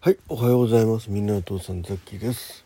はい、おはようございます。みんなお父さんザッキーです。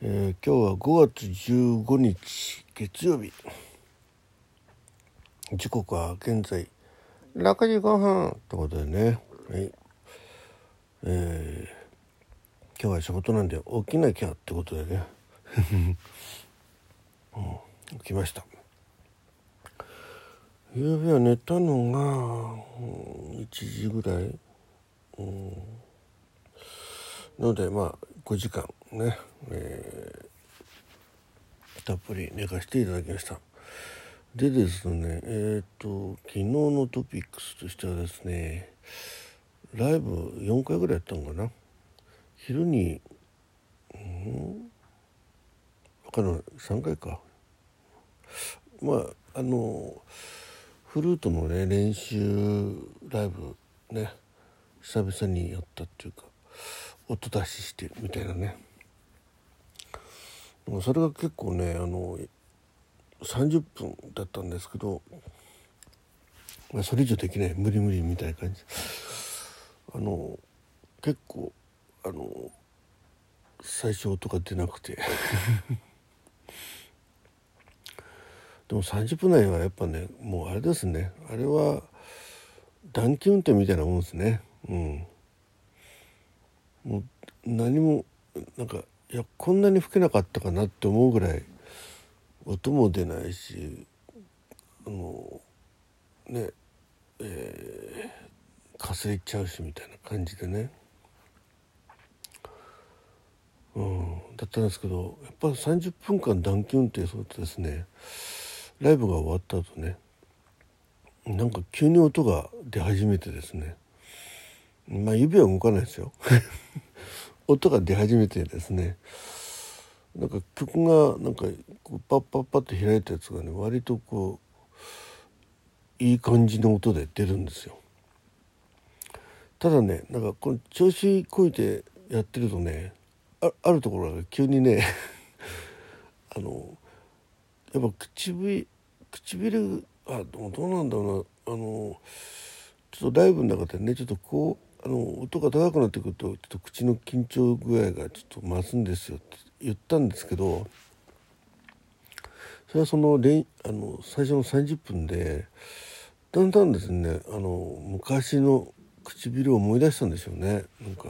えー今日は5月15日月曜日。時刻は現在6時5分ってことでね。はい。えー今日は仕事なんで起きなきゃってことでね。うん、起きました。夕べは寝たのがうん1時ぐらい。のでまあ5時間ね、えーたっぷり寝かしていただきました。でですねえっ、と昨日のトピックスとしてはですねライブ4回ぐらいやったのかな。昼にうん分からない3回か。まああのフルートのね練習ライブね久々にやったっていうか。音出ししてみたいなね。でもそれが結構ねあの30分だったんですけど、まあ、それ以上できない。無理無理みたいな感じ。あの結構あの最初音が出なくて。でも30分内はやっぱねもうあれですね。あれは暖気運転みたいなもんですね。うん。もう何もなんかいやこんなに吹けなかったかなって思うぐらい音も出ないしあのねえー、かすれちゃうしみたいな感じでね。うんだったんですけどやっぱ30分間暖気運転するとですねライブが終わった後ねなんか急に音が出始めてですね。まあ指は動かないですよ。音が出始めてですね。なんか曲がなんかこうパッパッパッと開いたやつがね割とこういい感じの音で出るんですよ。ただねなんかこの調子こいてやってるとねああるところが急にね あのやっぱ唇唇あどうどうなんだろうなあのちょっとライブの中でねちょっとこうあの音が高くなってくるとちょっと口の緊張具合がちょっと増すんですよって言ったんですけどそれはその練あの最初の30分でだんだんですねあの昔の唇を思い出したんでしょうね。なんか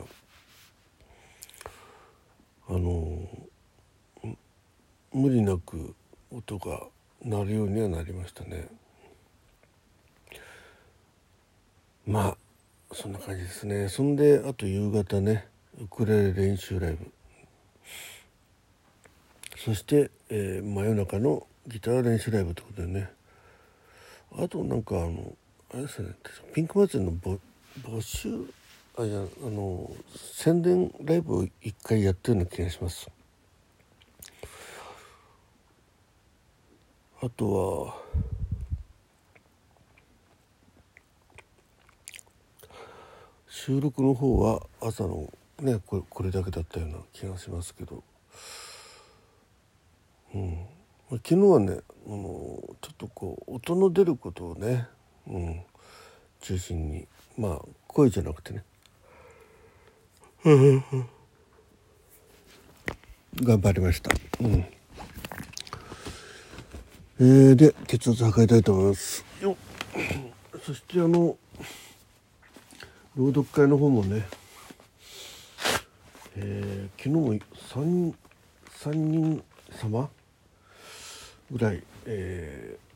あの無理なく音が鳴るようにはなりましたね。まあそんな感じですね。そんであと夕方ねウクレレ練習ライブ。そして、えー真夜中のギター練習ライブってことでね。あとなんかあのあれですね。ピンク祭りの募募集あいやあの宣伝ライブを一回やったような気がします。あとは収録の方は朝のねこれこれだけだったような気がしますけど、うん、昨日はねあのちょっとこう音の出ることをね、うん、中心にまあ声じゃなくてね。頑張りました。うん。えー、で血圧測りたいと思います。そしてあの朗読会の方もね、えー昨日も 3, 三人様ぐらい、えー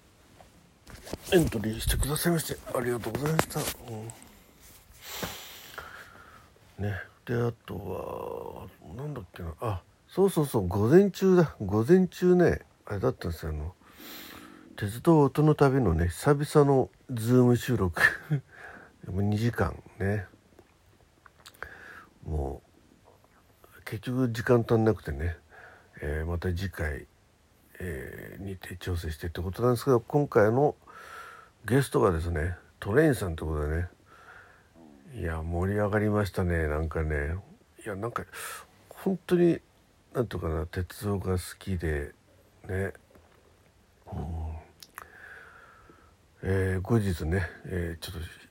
エントリーしてくださいましてありがとうございました。うん。ね。であとはなんだっけな。あそうそうそう午前中だ。午前中ねあれだったんですよ。あの鉄道音の旅のね久々のズーム収録。2時間。ね。もう結局時間足んなくてね、えーまた次回、えーにて調整してってことなんですけど今回のゲストがですねトレインさんってことでね。いや盛り上がりましたね。なんかね。いやなんか本当になんとかな鉄道が好きでね、うん。えー後日ね、えーちょっと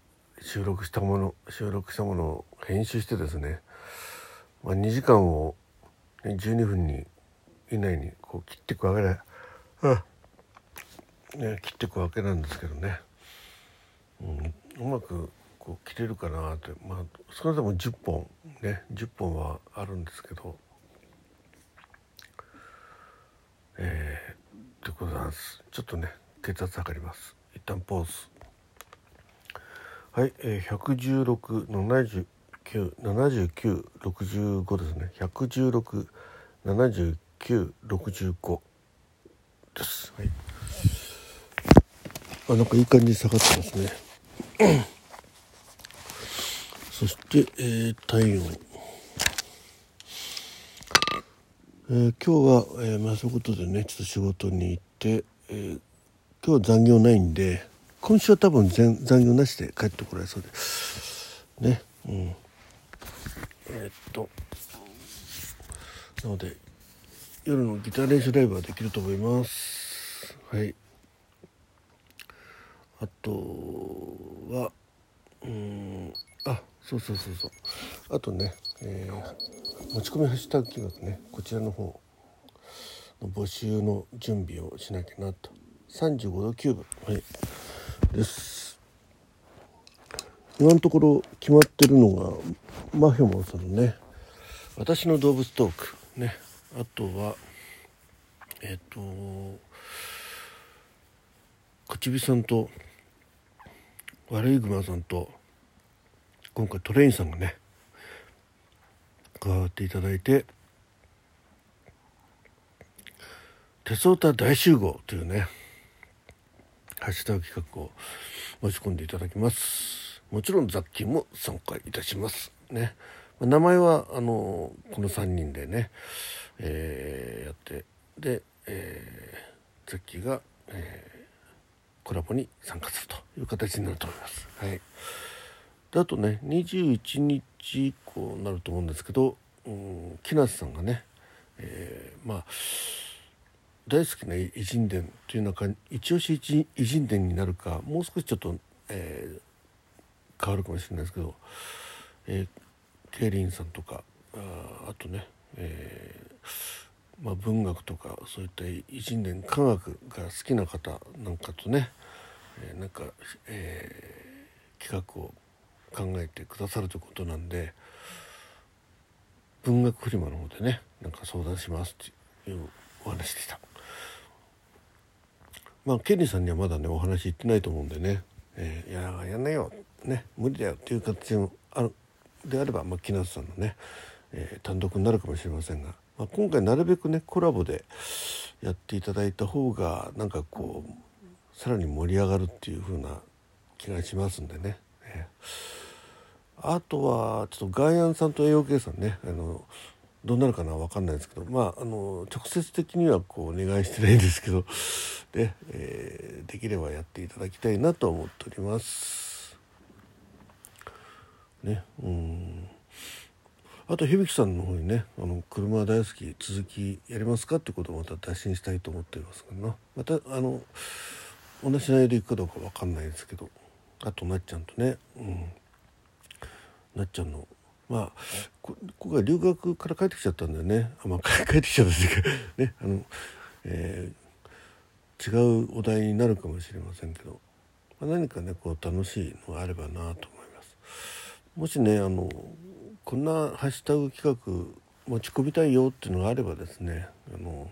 収録したもの収録したものを編集してですね、まあ、2時間を12分に以内にこう切っていくわけで、ね、切っていくわけなんですけどね、うん、うまくこう切れるかなってまあ少なくとも10本ね10本はあるんですけどえー、でございます。ちょっとね血圧測ります。一旦ポーズ。はい、えー、116797965ですね。1167965です。はい。あなんかいい感じに下がってますね。そして、えー、体温、えー、今日は、えー、まあそういうことでねちょっと仕事に行って、えー、今日は残業ないんで今週は多分残業なしで帰ってこられそうで。すね。うん。えー、っと。なので夜のギター練習ライブはできると思います。はい。あとはうん。あそうそうそうそう。あとね、えー、持ち込みハッシュタグ企画ね。こちらの方の募集の準備をしなきゃなと。35度9分。はい。です。今のところ決まってるのがマヒョモンさんのね「私の動物トーク」ね。あとはえっ、ー、とこちびさんと悪いグマさんと今回トレインさんがね加わっていただいて「鉄オタ大集合」というねハッシュタグ企画を持ち込んでいただきます。もちろん雑菌も参加いたしますね。名前はあのこの3人でね、えー、やってで、えー、ザッキーが、えー、コラボに参加するという形になると思います。はい。であとね21日以降になると思うんですけど、うん、木梨さんがね、えー、まあ大好きな偉人伝というのか一押し偉人伝になるかもう少しちょっと、えー、変わるかもしれないですけど、えー、ケイリンさんとかああとね、えーまあ、文学とかそういった偉人伝科学が好きな方なんかとね、えー、なんか、えー、企画を考えてくださるということなんで文学フリマの方でねなんか相談しますっていうお話でした。まあケニーさんにはまだねお話言ってないと思うんでね、えー、いややんないよね無理だよっていう形のあるであれば、まあ、木梨さんのね、えー、単独になるかもしれませんが、まあ、今回なるべくねコラボでやっていただいた方がなんかこうさらに盛り上がるっていう風な気がしますんでね。えーあとはちょっとガイアンさんと AOK さんねあのどうなるかな分かんないですけどまああの直接的にはこうお願いしてないんですけどで、えー、できればやっていただきたいなと思っております。ねうん。あと響さんの方にねあの車大好き続きやりますかってことをまた打診したいと思っていますけどな。またあの同じ内容で行くかどうか分かんないですけどあとなっちゃんとねうん。なっちゃんのまあここが留学から帰ってきちゃったんだよね。あ、まあ、帰ってきちゃったっていうか ねあの、えー、違うお題になるかもしれませんけど、まあ、何かねこう楽しいのがあればなと思います。もしねあのこんなハッシュタグ企画持ち込みたいよっていうのがあればですねあの、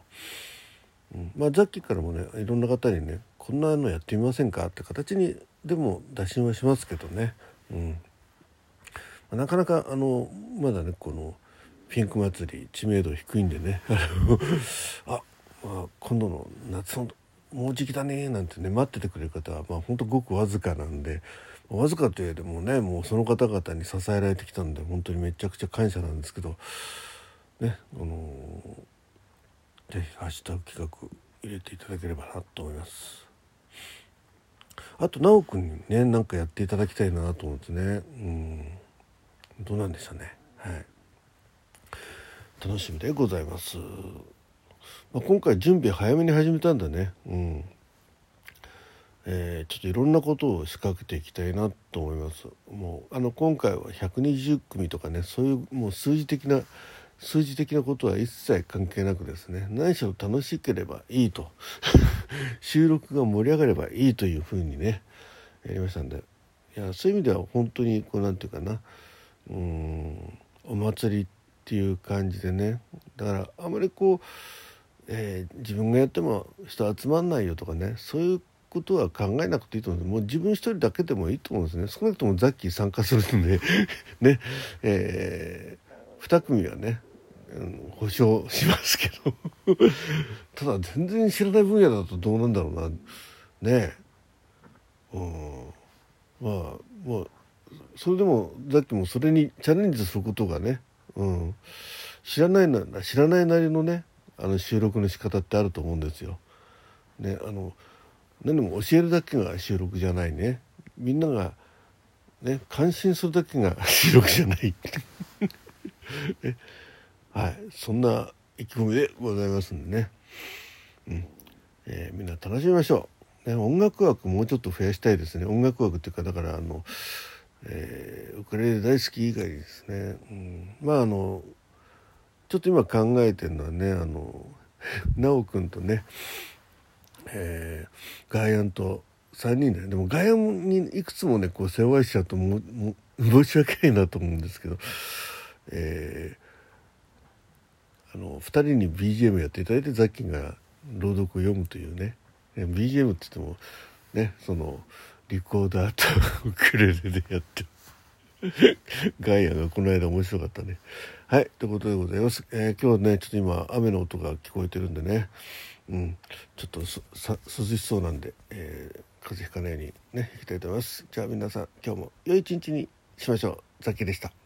うん、まあさっきからもねいろんな方にねこんなのやってみませんかって形にでも打診はしますけどね、うん、なかなかあのまだねこのピンク祭り知名度低いんでね。あ、まあ、今度の夏のもうじきだねなんてね待っててくれる方はまあほんとごくわずかなんでわずかといえどもねもうその方々に支えられてきたんで本当にめちゃくちゃ感謝なんですけどねあのー、ぜひハッシュタグ企画入れていただければなと思います。あと奈くんにねなんかやっていただきたいなと思ってね。うん。どうなんでしょうね。はい。楽しみでございます、まあ、今回準備早めに始めたんだね。うん。えー、ちょっといろんなことを仕掛けていきたいなと思います。もうあの今回は120組とかねそういうもう数字的な数字的なことは一切関係なくですね何しろ楽しければいいと。収録が盛り上がればいいというふうにねやりましたんで。いやそういう意味では本当にこうなんていうかな。うん。お祭りっていう感じでね。だからあまりこう、えー、自分がやっても人集まんないよとかね。そういうことは考えなくていいと思うんです。もう自分一人だけでもいいと思うんですね。少なくともザッキー参加するんで。ね。えー、2組はね保証しますけど。ただ全然知らない分野だとどうなんだろうな。ね。えうん。まあまあそれでもさっきもそれにチャレンジすることがね、うん、知らないな知らないなりのねあの収録の仕方ってあると思うんですよ。ねあの何も教えるだけが収録じゃないね。みんながね感心するだけが収録じゃない。ねはい。そんな意気込みでございますんでね、うん。えー、みんな楽しみましょう、ね、音楽枠もうちょっと増やしたいですね。音楽枠っていうかだからあの、えー、ウクレレ大好き以外ですね、うん、まああのちょっと今考えてるのはねあの奈くんとね、えー、ガイアンと3人ででもガイアンにいくつもねこう世話しちゃうともも申し訳ないなと思うんですけど、えあの2人に BGM やっていただいてザッキーが朗読を読むというね。BGM って言ってもねそのリコーダーとウクレレでやってガイアがこの間面白かったね。はいということでございます。えー、今日はねちょっと今雨の音が聞こえてるんでね、うん、ちょっと涼しそうなんで、えー、風邪ひかないようにね行きたいと思います。じゃあ皆さん今日も良い一日にしましょう。ザッキーでした。